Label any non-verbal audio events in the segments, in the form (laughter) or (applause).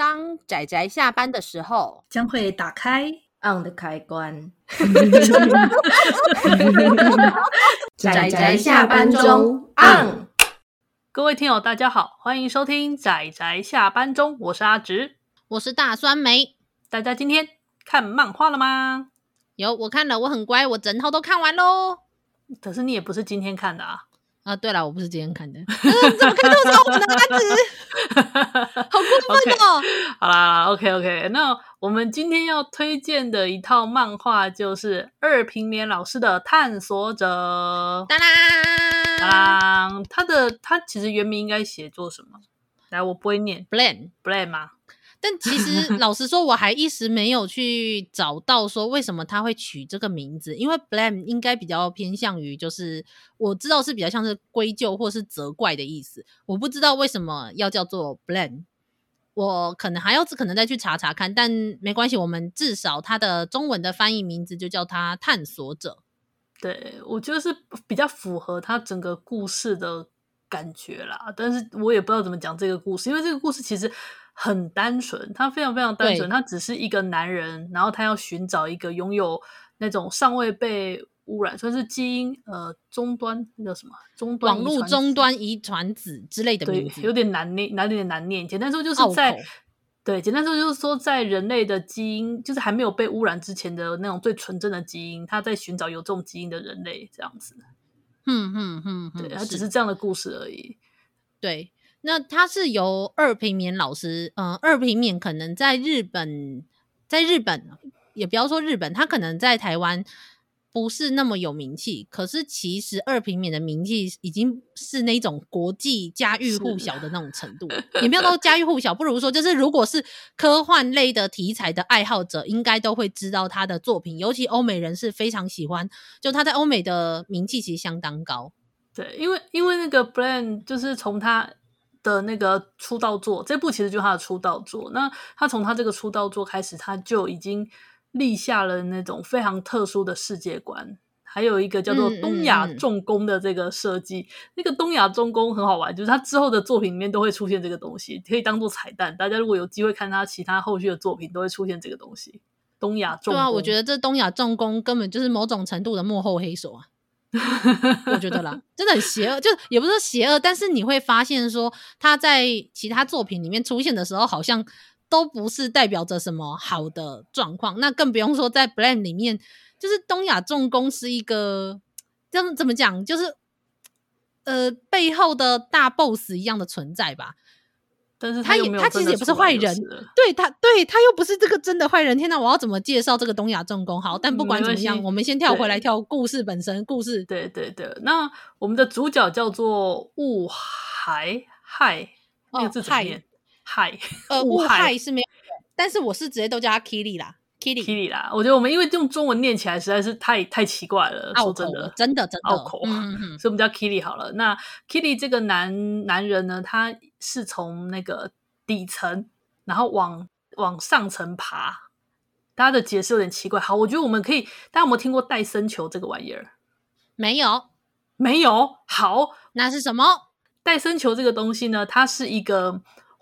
当仔仔下班的时候，将会打开 on 的开关。(laughs) 仔仔下班中 on。各位听友，大家好，欢迎收听仔仔下班中，我是阿直，我是大酸梅。大家今天看漫画了吗？有，我看了，我很乖，我整套都看完喽。可是你也不是今天看的啊。啊，对了，我不是今天看的，(laughs) 怎么看都是我的阿直，(laughs) 好过分哦！好啦，OK OK，那我们今天要推荐的一套漫画就是二平面老师的《探索者》。当当当，他的他其实原名应该写作什么？来，我不会念，Blame Blame 吗？但其实，(laughs) 老实说，我还一时没有去找到说为什么他会取这个名字，因为 blame 应该比较偏向于，就是我知道是比较像是归咎或是责怪的意思。我不知道为什么要叫做 blame，我可能还要可能再去查查看，但没关系，我们至少它的中文的翻译名字就叫它探索者。对，我觉得是比较符合它整个故事的感觉啦，但是我也不知道怎么讲这个故事，因为这个故事其实。很单纯，他非常非常单纯，他只是一个男人，然后他要寻找一个拥有那种尚未被污染，算是基因呃终端那叫什么终端网络终端遗传子之类的名字，对，有点难念，有点难念。简单说就是在对，简单说就是说在人类的基因就是还没有被污染之前的那种最纯正的基因，他在寻找有这种基因的人类这样子。嗯嗯嗯，对，他只是这样的故事而已。对。那他是由二平面老师，嗯、呃，二平面可能在日本，在日本也不要说日本，他可能在台湾不是那么有名气。可是其实二平面的名气已经是那种国际家喻户晓的那种程度，也没有到家喻户晓，不如说就是如果是科幻类的题材的爱好者，应该都会知道他的作品，尤其欧美人是非常喜欢，就他在欧美的名气其实相当高。对，因为因为那个 Blame 就是从他。的那个出道作，这部其实就是他的出道作。那他从他这个出道作开始，他就已经立下了那种非常特殊的世界观。还有一个叫做东亚重工的这个设计，嗯嗯、那个东亚重工很好玩，就是他之后的作品里面都会出现这个东西，可以当做彩蛋。大家如果有机会看他其他后续的作品，都会出现这个东西。东亚重工，对啊，我觉得这东亚重工根本就是某种程度的幕后黑手啊。我觉得啦，真的很邪恶，就也不是说邪恶，但是你会发现说他在其他作品里面出现的时候，好像都不是代表着什么好的状况。那更不用说在 Blame 里面，就是东亚重工是一个，这样怎么讲，就是呃背后的大 boss 一样的存在吧。但是他也他其实也不是坏人，对他对他又不是这个真的坏人。天哪，我要怎么介绍这个东亚重工？好，但不管怎么样，我们先跳回来跳故事本身。故事对对对，那我们的主角叫做雾海海，那个字怎么念？海呃雾海是没有，但是我是直接都叫他 Kili 啦。Kitty 啦，我觉得我们因为用中文念起来实在是太太奇怪了，说真的，真的真的拗口，嗯嗯，所以我们叫 Kitty 好了。那 Kitty 这个男男人呢，他是从那个底层，然后往往上层爬。他的解释有点奇怪。好，我觉得我们可以，大家有没有听过戴森球这个玩意儿？没有，没有。好，那是什么？戴森球这个东西呢？它是一个。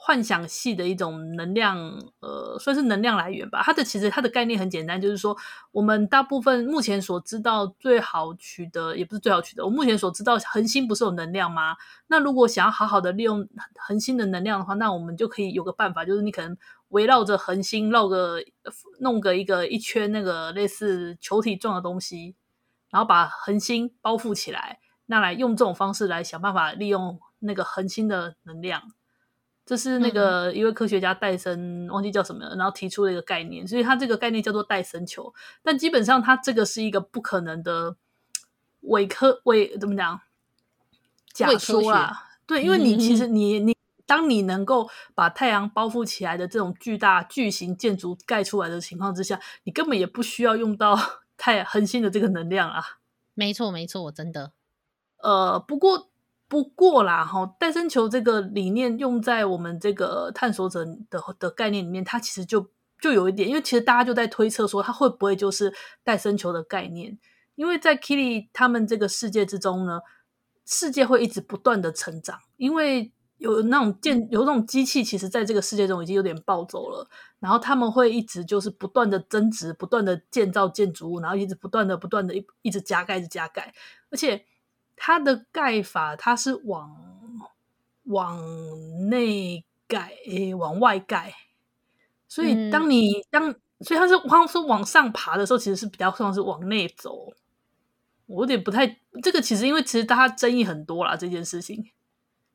幻想系的一种能量，呃，算是能量来源吧。它的其实它的概念很简单，就是说我们大部分目前所知道最好取得，也不是最好取得。我目前所知道恒星不是有能量吗？那如果想要好好的利用恒星的能量的话，那我们就可以有个办法，就是你可能围绕着恒星绕个弄个一个一圈那个类似球体状的东西，然后把恒星包覆起来，那来用这种方式来想办法利用那个恒星的能量。这是那个一位科学家戴森，嗯、忘记叫什么了，然后提出了一个概念，所以他这个概念叫做戴森球。但基本上，它这个是一个不可能的伪科伪怎么讲假说啊？对，因为你其实你你，当你能够把太阳包覆起来的这种巨大巨型建筑盖出来的情况之下，你根本也不需要用到 (laughs) 太恒星的这个能量啊。没错，没错，真的。呃，不过。不过啦，哈，戴森球这个理念用在我们这个探索者的的概念里面，它其实就就有一点，因为其实大家就在推测说，它会不会就是戴森球的概念？因为在 Kitty 他们这个世界之中呢，世界会一直不断的成长，因为有那种建有那种机器，其实在这个世界中已经有点暴走了。然后他们会一直就是不断的增值，不断的建造建筑物，然后一直不断的不断的一一直加盖，一直加盖。而且它的盖法，它是往往内盖，诶，往外盖。所以当你、嗯、当，所以它是光是往上爬的时候，其实是比较像是往内走。我有点不太这个，其实因为其实大家争议很多啦，这件事情。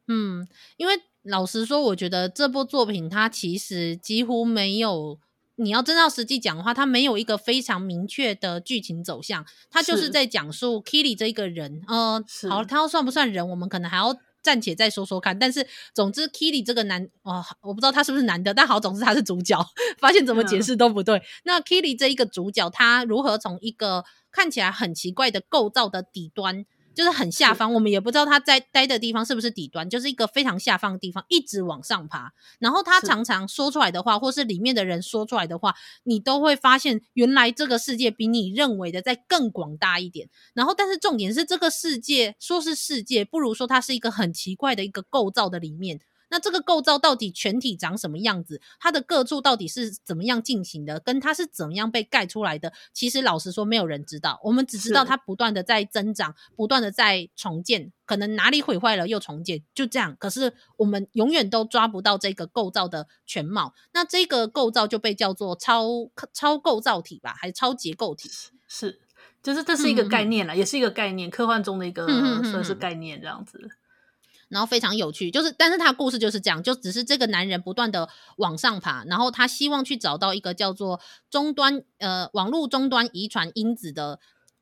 嗯，因为老实说，我觉得这部作品它其实几乎没有，你要真要实际讲的话，它没有一个非常明确的剧情走向，它就是在讲述 Kili 这一个人。呃，好，他要算不算人，我们可能还要暂且再说说看。但是总之，Kili 这个男，哦，我不知道他是不是男的，但好，总之他是主角。(laughs) 发现怎么解释都不对。嗯、那 Kili 这一个主角，他如何从一个看起来很奇怪的构造的底端？就是很下方，我们也不知道他在待的地方是不是底端，就是一个非常下方的地方，一直往上爬。然后他常常说出来的话，或是里面的人说出来的话，你都会发现，原来这个世界比你认为的再更广大一点。然后，但是重点是，这个世界说是世界，不如说它是一个很奇怪的一个构造的里面。那这个构造到底全体长什么样子？它的各处到底是怎么样进行的？跟它是怎么样被盖出来的？其实老实说，没有人知道。我们只知道它不断的在增长，不断的在重建。可能哪里毁坏了又重建，就这样。可是我们永远都抓不到这个构造的全貌。那这个构造就被叫做超超构造体吧，还是超结构体？是，就是这是一个概念了，嗯、也是一个概念，科幻中的一个算是概念这样子。然后非常有趣，就是，但是他故事就是这样，就只是这个男人不断的往上爬，然后他希望去找到一个叫做终端，呃，网络终端遗传因子的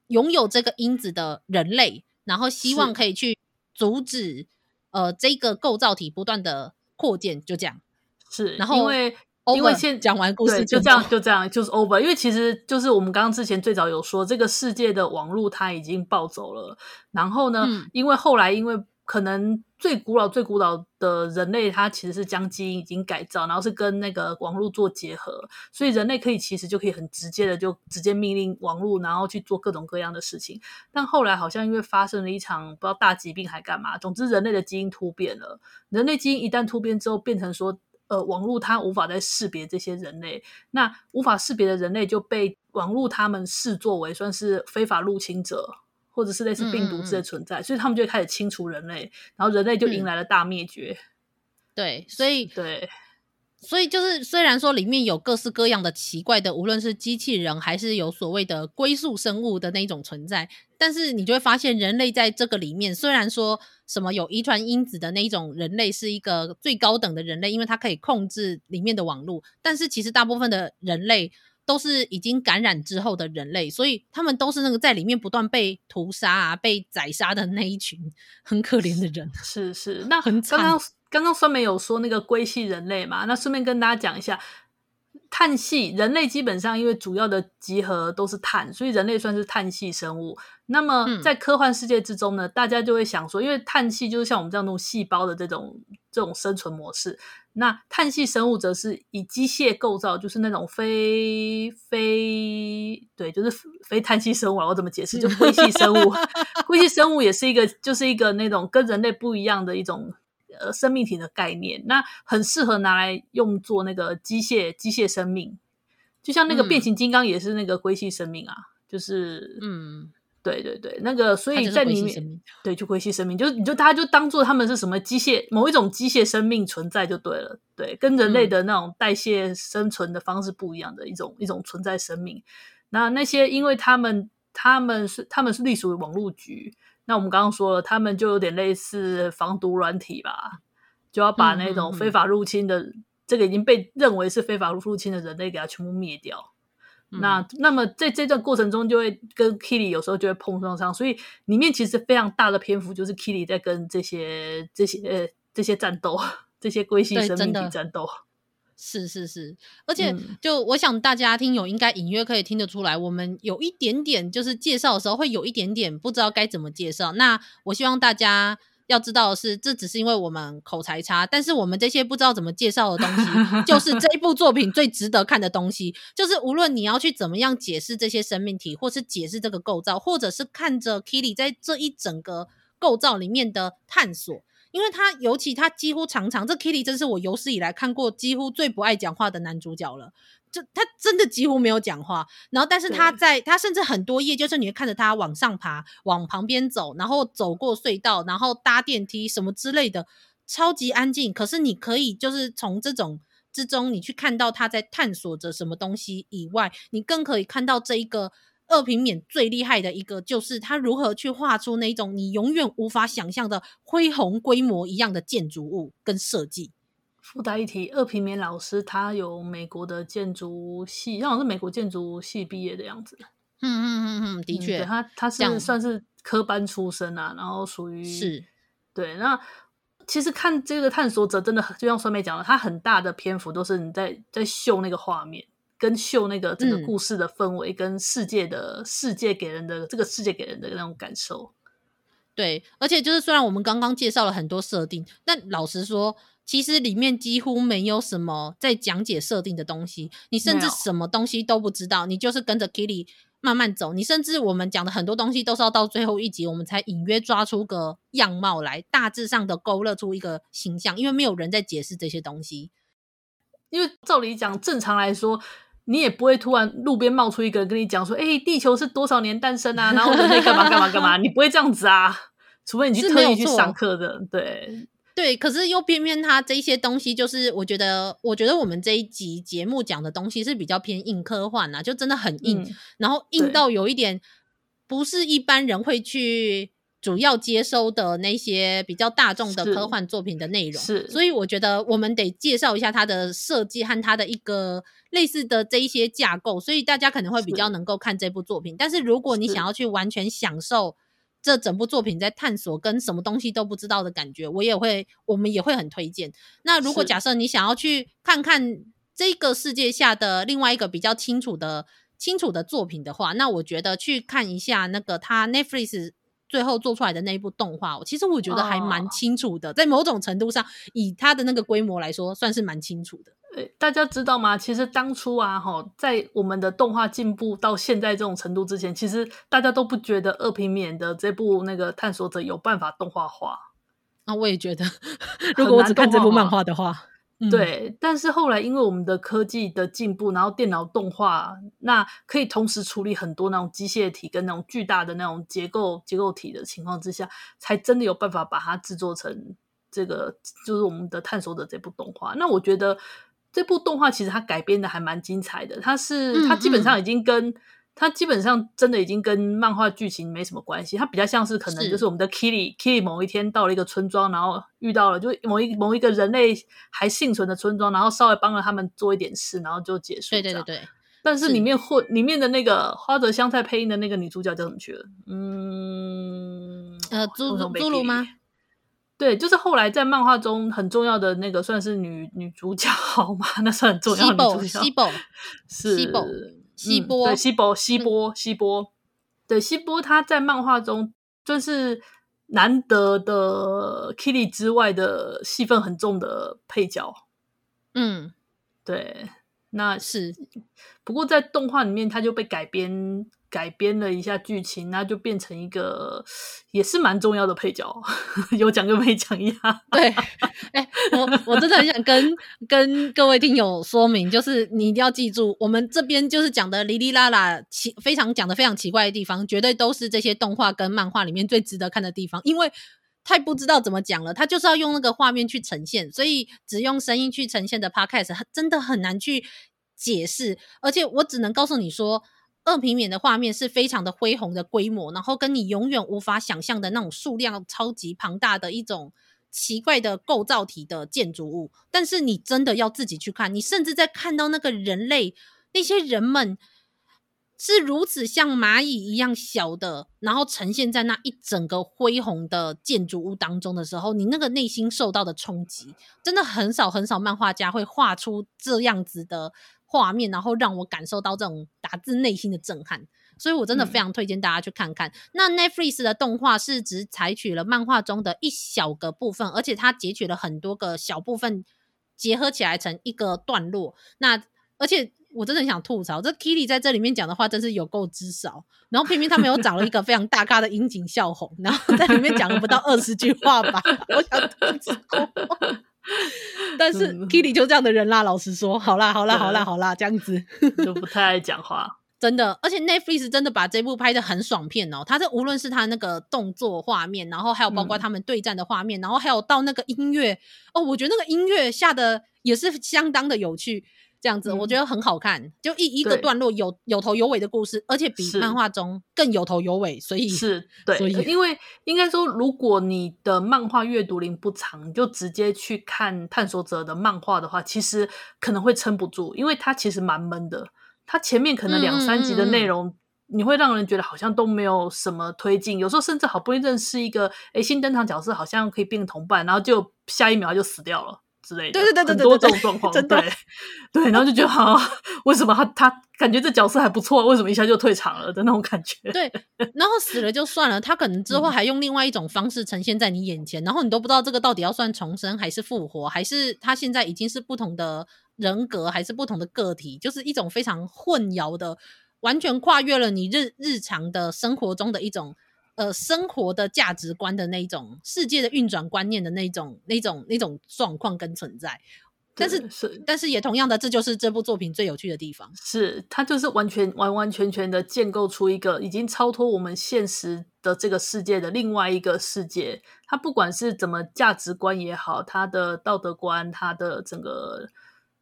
拥有这个因子的人类，然后希望可以去阻止，呃，这个构造体不断的扩建，就这样。是，然后因为 over, 因为先讲完故事就就这样就这样就是 over，因为其实就是我们刚刚之前最早有说，这个世界的网络它已经暴走了，然后呢，嗯、因为后来因为可能。最古老、最古老的人类，它其实是将基因已经改造，然后是跟那个网络做结合，所以人类可以其实就可以很直接的就直接命令网络，然后去做各种各样的事情。但后来好像因为发生了一场不知道大疾病还干嘛，总之人类的基因突变了。人类基因一旦突变之后，变成说，呃，网络它无法再识别这些人类，那无法识别的人类就被网络他们视作为算是非法入侵者。或者是类似病毒之类的存在，嗯嗯嗯，所以他们就开始清除人类，然后人类就迎来了大灭绝。嗯、对，所以对，所以就是虽然说里面有各式各样的奇怪的，无论是机器人还是有所谓的归宿生物的那种存在，但是你就会发现人类在这个里面，虽然说什么有遗传因子的那一种人类是一个最高等的人类，因为它可以控制里面的网络，但是其实大部分的人类。都是已经感染之后的人类，所以他们都是那个在里面不断被屠杀啊、被宰杀的那一群 (laughs) 很可怜的人。是是，那很刚刚刚刚酸梅有说那个龟系人类嘛？那顺便跟大家讲一下，碳系人类基本上因为主要的集合都是碳，所以人类算是碳系生物。那么在科幻世界之中呢，嗯、大家就会想说，因为碳系就是像我们这样那种细胞的这种这种生存模式。那碳系生物则是以机械构造，就是那种非非对，就是非碳系生物。我怎么解释？就硅系生物，(laughs) 硅系生物也是一个，就是一个那种跟人类不一样的一种呃生命体的概念。那很适合拿来用作那个机械机械生命，就像那个变形金刚也是那个硅系生命啊，就是嗯。对对对，那个所以在里面，对，就归系生命，就你就大家就当做他们是什么机械，某一种机械生命存在就对了，对，跟人类的那种代谢生存的方式不一样的一种、嗯、一种存在生命。那那些因为他们他们是他们是隶属于网络局，那我们刚刚说了，他们就有点类似防毒软体吧，就要把那种非法入侵的、嗯嗯嗯、这个已经被认为是非法入侵的人类给它全部灭掉。那那么在这段过程中，就会跟 Kiri 有时候就会碰撞上，所以里面其实非常大的篇幅就是 Kiri 在跟这些这些呃这些战斗，这些龟系生命体战斗。(laughs) 是是是，而且就我想大家听友应该隐约可以听得出来，我们有一点点就是介绍的时候会有一点点不知道该怎么介绍。那我希望大家。要知道的是，这只是因为我们口才差，但是我们这些不知道怎么介绍的东西，就是这一部作品最值得看的东西。就是无论你要去怎么样解释这些生命体，或是解释这个构造，或者是看着 Kitty 在这一整个构造里面的探索，因为他尤其他几乎常常，这 Kitty 真是我有史以来看过几乎最不爱讲话的男主角了。就他真的几乎没有讲话，然后但是他在他甚至很多页就是你会看着他往上爬，往旁边走，然后走过隧道，然后搭电梯什么之类的，超级安静。可是你可以就是从这种之中，你去看到他在探索着什么东西以外，你更可以看到这一个二平面最厉害的一个，就是他如何去画出那种你永远无法想象的恢宏规模一样的建筑物跟设计。附带一提，二平面老师他有美国的建筑系，好像是美国建筑系毕业的样子。嗯嗯嗯嗯，的确，嗯、他他是算是科班出身啊，然后属于是，对。那其实看这个探索者，真的就像酸梅讲的，他很大的篇幅都是你在在秀那个画面，跟秀那个整个故事的氛围，嗯、跟世界的世界给人的这个世界给人的那种感受。对，而且就是虽然我们刚刚介绍了很多设定，但老实说。其实里面几乎没有什么在讲解设定的东西，你甚至什么东西都不知道，你就是跟着 Kitty 慢慢走。你甚至我们讲的很多东西都是要到最后一集，我们才隐约抓出个样貌来，大致上的勾勒出一个形象，因为没有人在解释这些东西。因为照理讲，正常来说，你也不会突然路边冒出一个人跟你讲说：“哎，地球是多少年诞生啊？”然后人类干嘛干嘛干嘛，你不会这样子啊？除非你去特意去上课的，对。对，可是又偏偏他这一些东西，就是我觉得，我觉得我们这一集节目讲的东西是比较偏硬科幻啊，就真的很硬，嗯、然后硬到有一点不是一般人会去主要接收的那些比较大众的科幻作品的内容。是，所以我觉得我们得介绍一下它的设计和它的一个类似的这一些架构，所以大家可能会比较能够看这部作品。但是如果你想要去完全享受。这整部作品在探索跟什么东西都不知道的感觉，我也会，我们也会很推荐。那如果假设你想要去看看这个世界下的另外一个比较清楚的、清楚的作品的话，那我觉得去看一下那个他 Netflix 最后做出来的那一部动画，其实我觉得还蛮清楚的，在某种程度上，以它的那个规模来说，算是蛮清楚的。大家知道吗？其实当初啊，哈，在我们的动画进步到现在这种程度之前，其实大家都不觉得二平面的这部那个探索者有办法动画化。啊，我也觉得，(laughs) 如果我只看这部漫画的话，对。嗯、但是后来因为我们的科技的进步，然后电脑动画那可以同时处理很多那种机械体跟那种巨大的那种结构结构体的情况之下，才真的有办法把它制作成这个，就是我们的探索者这部动画。那我觉得。这部动画其实它改编的还蛮精彩的，它是它基本上已经跟、嗯、它基本上真的已经跟漫画剧情没什么关系，它比较像是可能就是我们的 Kitty，Kitty 某一天到了一个村庄，然后遇到了就某一某一个人类还幸存的村庄，然后稍微帮了他们做一点事，然后就结束。对对对对。但是里面混里面的那个花泽香菜配音的那个女主角叫什么去了？嗯，呃，朱朱露吗？(laughs) 对，就是后来在漫画中很重要的那个，算是女女主角 (laughs) 好吗？那算很重要的女主角。(laughs) 是西波，西波，对，西波，西波，西波，对，西波，他在漫画中就是难得的 Kitty 之外的戏份很重的配角。嗯，对，那是。不过在动画里面，他就被改编。改编了一下剧情，那就变成一个也是蛮重要的配角，(laughs) 有讲跟没讲一样。对，哎、我我真的很想跟跟各位听友说明，就是你一定要记住，我们这边就是讲的哩哩啦啦奇，非常讲的非常奇怪的地方，绝对都是这些动画跟漫画里面最值得看的地方，因为太不知道怎么讲了，他就是要用那个画面去呈现，所以只用声音去呈现的 Podcast 真的很难去解释，而且我只能告诉你说。二平面的画面是非常的恢宏的规模，然后跟你永远无法想象的那种数量超级庞大的一种奇怪的构造体的建筑物。但是你真的要自己去看，你甚至在看到那个人类那些人们是如此像蚂蚁一样小的，然后呈现在那一整个恢宏的建筑物当中的时候，你那个内心受到的冲击，真的很少很少漫画家会画出这样子的。画面，然后让我感受到这种打自内心的震撼，所以我真的非常推荐大家去看看。嗯、那 Netflix 的动画是只采取了漫画中的一小个部分，而且它截取了很多个小部分，结合起来成一个段落。那而且我真的很想吐槽，这 Kitty 在这里面讲的话真是有够之少，然后偏偏他们又找了一个非常大咖的樱井孝宏，然后在里面讲了不到二十句话吧，我想吐槽。但是 Kitty 就这样的人啦，老实说，好啦，好啦，好啦，好啦，这样子。就不太爱讲话，(laughs) 真的。而且 Netflix 真的把这部拍的很爽片哦，他这无论是他那个动作画面，然后还有包括他们对战的画面，嗯、然后还有到那个音乐哦，我觉得那个音乐下的也是相当的有趣。这样子我觉得很好看，嗯、就一一个段落有有头有尾的故事，而且比漫画中更有头有尾，所以是对，所以因为应该说，如果你的漫画阅读龄不长，你就直接去看探索者的漫画的话，其实可能会撑不住，因为它其实蛮闷的，它前面可能两三集的内容，嗯、你会让人觉得好像都没有什么推进，有时候甚至好不容易认识一个诶新登场角色，好像可以变同伴，然后就下一秒他就死掉了。之类的，对对对对，很多这种状况，真的对对，然后就觉得好，为什么他他感觉这角色还不错，为什么一下就退场了的那种感觉？对，(laughs) 然后死了就算了，他可能之后还用另外一种方式呈现在你眼前，嗯、然后你都不知道这个到底要算重生还是复活，还是他现在已经是不同的人格，还是不同的个体，就是一种非常混淆的，完全跨越了你日日常的生活中的一种。呃，生活的价值观的那种，世界的运转观念的那种、那种、那种状况跟存在，但是是，但是也同样的，这就是这部作品最有趣的地方。是它就是完全完完全全的建构出一个已经超脱我们现实的这个世界的另外一个世界。它不管是怎么价值观也好，它的道德观，它的整个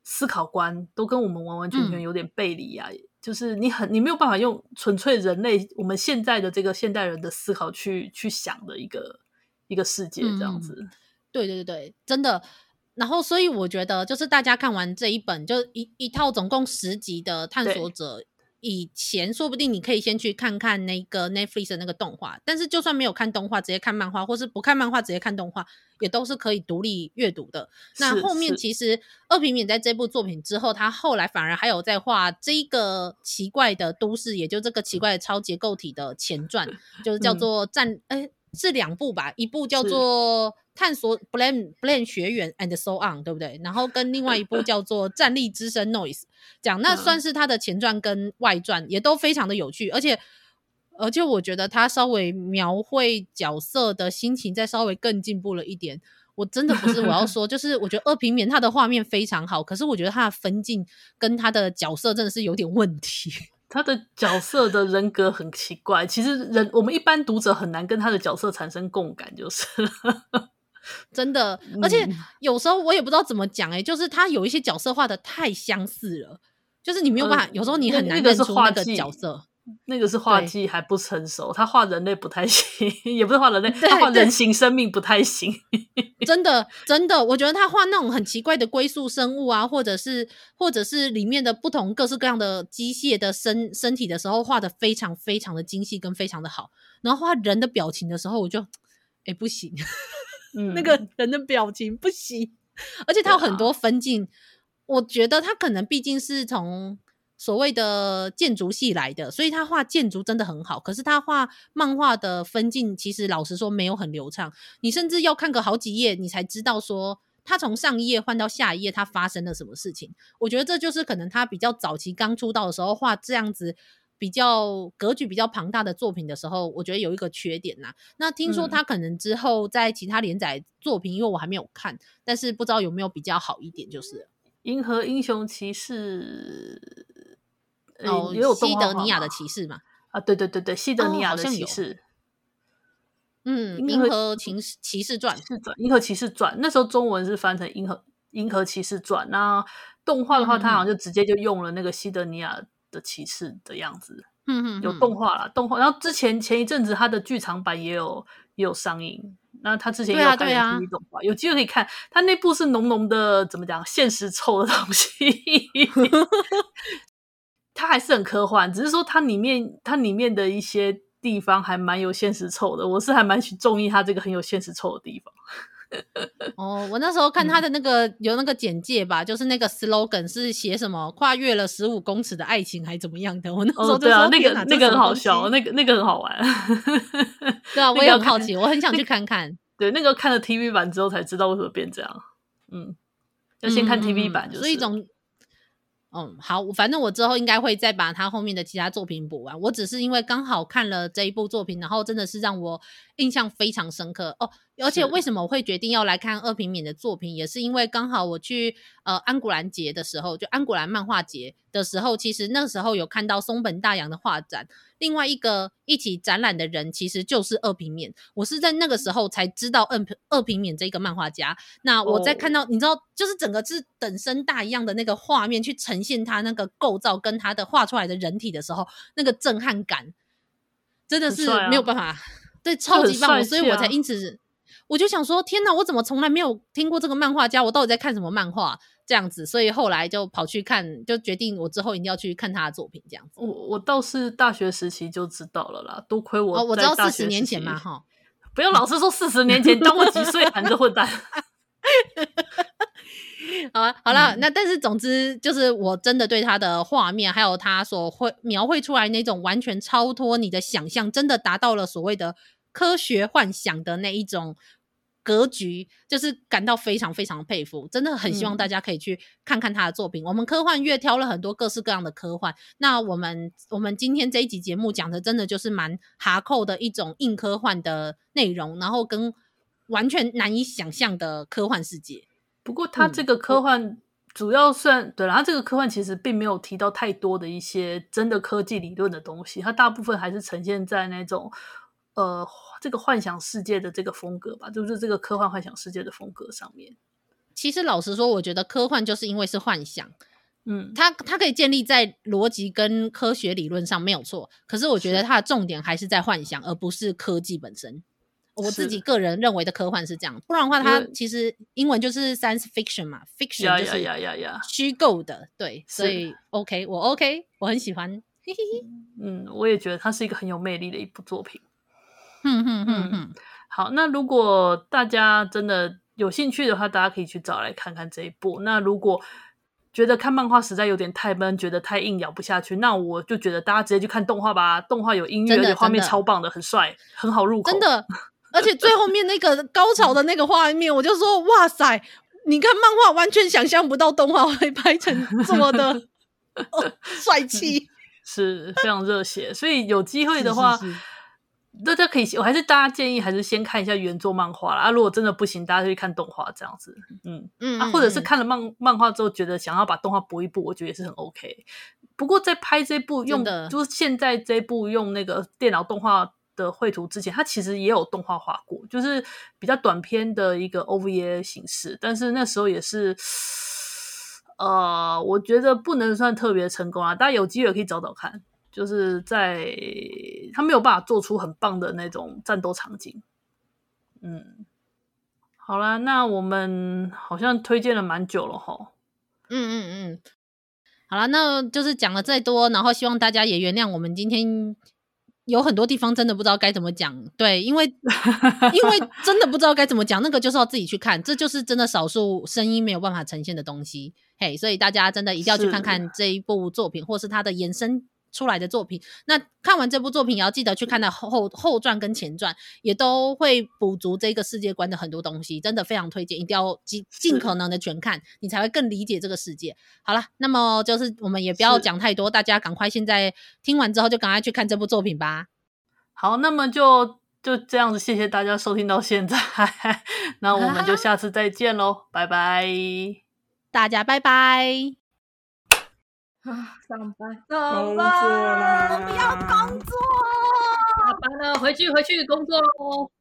思考观，都跟我们完完全全有点背离啊。嗯就是你很你没有办法用纯粹人类我们现在的这个现代人的思考去去想的一个一个世界这样子，嗯，对对对，真的。然后所以我觉得，就是大家看完这一本，就一一套总共十集的探索者。以前说不定你可以先去看看那个 Netflix 的那个动画，但是就算没有看动画，直接看漫画，或是不看漫画直接看动画，也都是可以独立阅读的。那后面其实二平面在这部作品之后，他后来反而还有在画这个奇怪的都市，也就这个奇怪的超结构体的前传，就是叫做战，哎、嗯。是两部吧，一部叫做《探索 Blame Blame 学员 and so on》，对不对？然后跟另外一部 (laughs) 叫做《战力之声 Noise》，讲那算是他的前传跟外传，也都非常的有趣，而且而且我觉得他稍微描绘角色的心情再稍微更进步了一点。我真的不是我要说，就是我觉得二平面他的画面非常好，可是我觉得他的分镜跟他的角色真的是有点问题。(laughs) 他的角色的人格很奇怪，其实人我们一般读者很难跟他的角色产生共感，就是真的。而且有时候我也不知道怎么讲，哎，就是他有一些角色画的太相似了，就是你没有办法，呃、有时候你很难认出那个角色。那个是画技还不成熟，他画人类不太行，也不是画人类，他画人形生命不太行。真的，真的，我觉得他画那种很奇怪的龟速生物啊，或者是或者是里面的不同各式各样的机械的身身体的时候，画的非常非常的精细跟非常的好。然后画人的表情的时候，我就哎不行，嗯，那个人的表情不行，而且他有很多分镜，我觉得他可能毕竟是从。所谓的建筑系来的，所以他画建筑真的很好。可是他画漫画的分镜，其实老实说没有很流畅。你甚至要看个好几页，你才知道说他从上一页换到下一页，他发生了什么事情。我觉得这就是可能他比较早期刚出道的时候画这样子比较格局比较庞大的作品的时候，我觉得有一个缺点呐。那听说他可能之后在其他连载作品，嗯、因为我还没有看，但是不知道有没有比较好一点，就是《银河英雄骑士》。哦，也有西德尼亚的骑士嘛？啊，对对对对，西德尼亚的骑士。嗯，银河骑士骑士传，银河骑士传。那时候中文是翻成银河银河骑士传，那动画的话，他好像就直接就用了那个西德尼亚的骑士的样子。嗯嗯，有动画啦，动画。然后之前前一阵子他的剧场版也有也有上映。那他之前也有拍 TV 动画，有机会可以看。他那部是浓浓的怎么讲现实臭的东西。(laughs) 它还是很科幻，只是说它里面它里面的一些地方还蛮有现实臭的。我是还蛮去中意它这个很有现实臭的地方。(laughs) 哦，我那时候看他的那个、嗯、有那个简介吧，就是那个 slogan 是写什么跨越了十五公尺的爱情还怎么样的。我那时候就说、哦、(laughs) 对啊，那个那个很好笑，那个那个很好玩。对啊，我也很好奇，我很想去看看。对，那个看了 TV 版之后才知道为什么变这样。嗯，要先看 TV 版，就是、嗯、所以总。嗯，好，反正我之后应该会再把他后面的其他作品补完。我只是因为刚好看了这一部作品，然后真的是让我印象非常深刻哦。而且为什么我会决定要来看二平面的作品，也是因为刚好我去呃安古兰节的时候，就安古兰漫画节的时候，其实那个时候有看到松本大洋的画展。另外一个一起展览的人其实就是二平面，我是在那个时候才知道二二平面这个漫画家。那我在看到、oh. 你知道，就是整个是等身大一样的那个画面去呈现他那个构造跟他的画出来的人体的时候，那个震撼感真的是没有办法，啊、对，超级棒，所以我才因此。我就想说，天哪！我怎么从来没有听过这个漫画家？我到底在看什么漫画？这样子，所以后来就跑去看，就决定我之后一定要去看他的作品。这样子，我我倒是大学时期就知道了啦，多亏我哦，我知道四十年前嘛，哈，不要老是说四十年前，当我几岁，含着混蛋。(laughs) (laughs) 好啊，好了，嗯、那但是总之就是，我真的对他的画面，还有他所绘描绘出来那种完全超脱你的想象，真的达到了所谓的科学幻想的那一种。格局就是感到非常非常佩服，真的很希望大家可以去看看他的作品。嗯、我们科幻月挑了很多各式各样的科幻，那我们我们今天这一集节目讲的真的就是蛮哈扣的一种硬科幻的内容，然后跟完全难以想象的科幻世界。不过他这个科幻主要算、嗯、对，然后这个科幻其实并没有提到太多的一些真的科技理论的东西，它大部分还是呈现在那种。呃，这个幻想世界的这个风格吧，就是这个科幻幻想世界的风格上面。其实老实说，我觉得科幻就是因为是幻想，嗯，它它可以建立在逻辑跟科学理论上没有错。可是我觉得它的重点还是在幻想，而不是科技本身。我自己个人认为的科幻是这样，不然的话，它其实英文就是 science fiction 嘛，fiction 就是虚构的，对，所以 OK，我 OK，我很喜欢，嘿嘿嘿，嗯，我也觉得它是一个很有魅力的一部作品。嗯嗯嗯嗯，好，那如果大家真的有兴趣的话，大家可以去找来看看这一部。那如果觉得看漫画实在有点太闷，觉得太硬咬不下去，那我就觉得大家直接去看动画吧。动画有音乐，而且画面超棒的，很帅，很好入口。真的，(laughs) 而且最后面那个 (laughs) 高潮的那个画面，我就说哇塞！你看漫画完全想象不到动画会拍成这么的 (laughs) 帅气，(laughs) 是非常热血。所以有机会的话。是是是大家可以，我还是大家建议还是先看一下原作漫画啦。啊，如果真的不行，大家就去看动画这样子。嗯嗯啊，或者是看了漫漫画之后，觉得想要把动画补一补，我觉得也是很 OK。不过在拍这部用的就是现在这部用那个电脑动画的绘图之前，它其实也有动画画过，就是比较短篇的一个 OVA 形式。但是那时候也是，呃，我觉得不能算特别成功啊。大家有机会可以找找看。就是在他没有办法做出很棒的那种战斗场景，嗯，好啦，那我们好像推荐了蛮久了哈，嗯嗯嗯，好啦，那就是讲了再多，然后希望大家也原谅我们今天有很多地方真的不知道该怎么讲，对，因为 (laughs) 因为真的不知道该怎么讲，那个就是要自己去看，这就是真的少数声音没有办法呈现的东西，嘿，所以大家真的一定要去看看这一部作品，或是它的延伸。出来的作品，那看完这部作品也要记得去看的后后后传跟前传，也都会补足这个世界观的很多东西，真的非常推荐，一定要尽尽可能的全看，你才会更理解这个世界。好了，那么就是我们也不要讲太多，大家赶快现在听完之后就赶快去看这部作品吧。好，那么就就这样子，谢谢大家收听到现在，(laughs) 那我们就下次再见喽，拜拜，大家拜拜。啊，上班，上班，我不要工作，下班了，回去，回去工作喽。